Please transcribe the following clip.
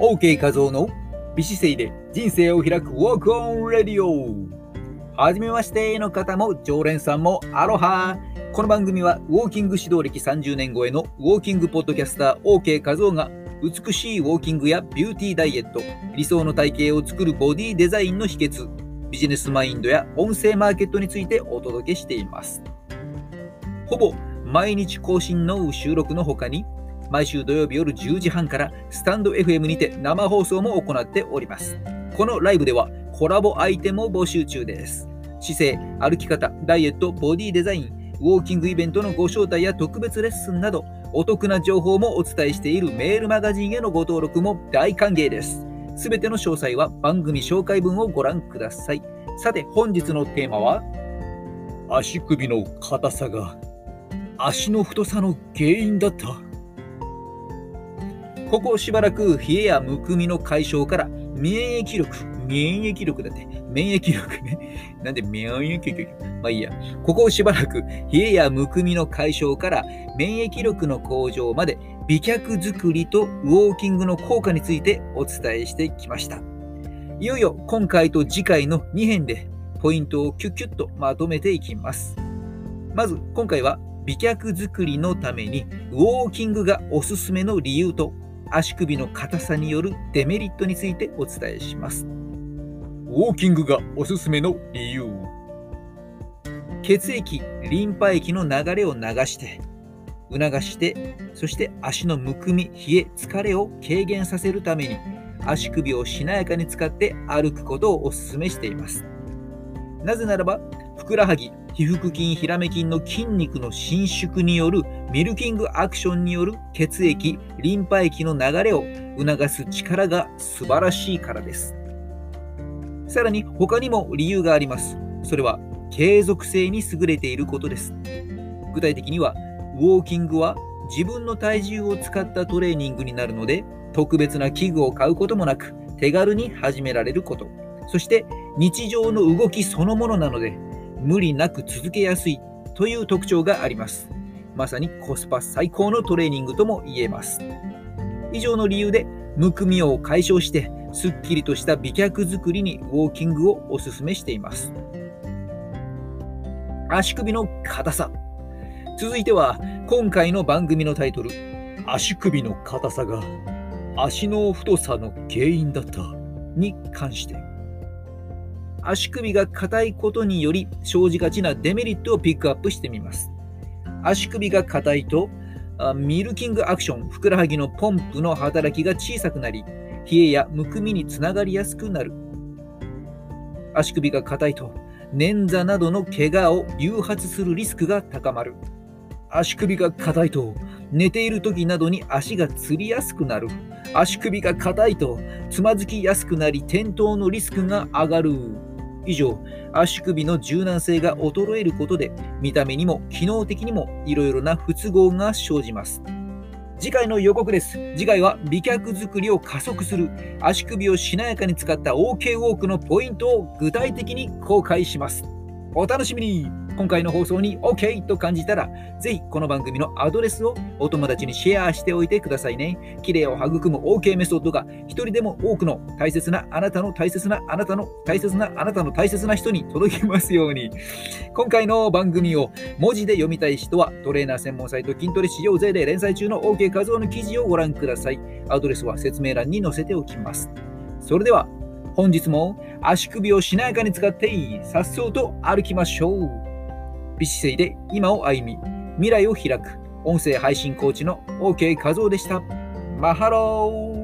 OK 画像の美姿勢で人生を開く Walk on Radio はじめましての方も常連さんもアロハ。この番組はウォーキング指導歴30年超えのウォーキングポッドキャスター OK 画像が美しいウォーキングやビューティーダイエット理想の体型を作るボディデザインの秘訣ビジネスマインドや音声マーケットについてお届けしています。ほぼ毎日更新の収録の他に毎週土曜日夜10時半からスタンド FM にて生放送も行っております。このライブではコラボアイテムを募集中です。姿勢、歩き方、ダイエット、ボディデザイン、ウォーキングイベントのご招待や特別レッスンなど、お得な情報もお伝えしているメールマガジンへのご登録も大歓迎です。すべての詳細は番組紹介文をご覧ください。さて、本日のテーマは、足首の硬さが足の太さの原因だった。ここしばらく冷えやむくみの解消から免疫力、免疫力だって、免疫力ね。なんで免疫力？まあいいや。ここしばらく冷えやむくみの解消から免疫力の向上まで美脚作りとウォーキングの効果についてお伝えしてきました。いよいよ今回と次回の2編でポイントをキュッキュッとまとめていきます。まず今回は美脚作りのためにウォーキングがおすすめの理由と足首の硬さによるデメリットについてお伝えします。ウォーキングがおすすめの理由。血液、リンパ液の流れを流して、促して、そして足のむくみ、冷え、疲れを軽減させるために、足首をしなやかに使って歩くことをお勧めしています。なぜならば、ふくらはぎ、皮腹筋、ヒラメ筋の筋肉の伸縮によるミルキングアクションによる血液、リンパ液の流れを促す力が素晴らしいからです。さらに他にも理由があります。それは継続性に優れていることです。具体的には、ウォーキングは自分の体重を使ったトレーニングになるので、特別な器具を買うこともなく、手軽に始められること。そして日常の動きそのものなので、無理なく続けやすいという特徴があります。まさにコスパ最高のトレーニングとも言えます。以上の理由で、むくみを解消して、すっきりとした美脚作りにウォーキングをお勧めしています。足首の硬さ。続いては、今回の番組のタイトル、足首の硬さが足の太さの原因だったに関して。足首が硬いことにより生じがちなデメリットをピックアップしてみます。足首が硬いと、ミルキングアクション、ふくらはぎのポンプの働きが小さくなり、冷えやむくみにつながりやすくなる。足首が硬いと、捻挫などの怪我を誘発するリスクが高まる。足首が硬いと、寝ている時などに足がつりやすくなる。足首が硬いと、つまずきやすくなり、転倒のリスクが上がる。以上、足首の柔軟性が衰えることで、見た目にも機能的にもいろいろな不都合が生じます。次回の予告です。次回は美脚作りを加速する足首をしなやかに使った OK ウォークのポイントを具体的に公開します。お楽しみに今回の放送に OK と感じたら、ぜひこの番組のアドレスをお友達にシェアしておいてくださいね。綺麗を育む OK メソッドが一人でも多くの大切なあなたの大切なあなたの大切なあなたの大切な人に届きますように。今回の番組を文字で読みたい人はトレーナー専門サイト筋トレ市場税で連載中の OK 画像の記事をご覧ください。アドレスは説明欄に載せておきます。それでは本日も足首をしなやかに使ってさっそうと歩きましょう。美姿勢で今を歩み、未来を開く、音声配信コーチの OK 和夫でした。マハロー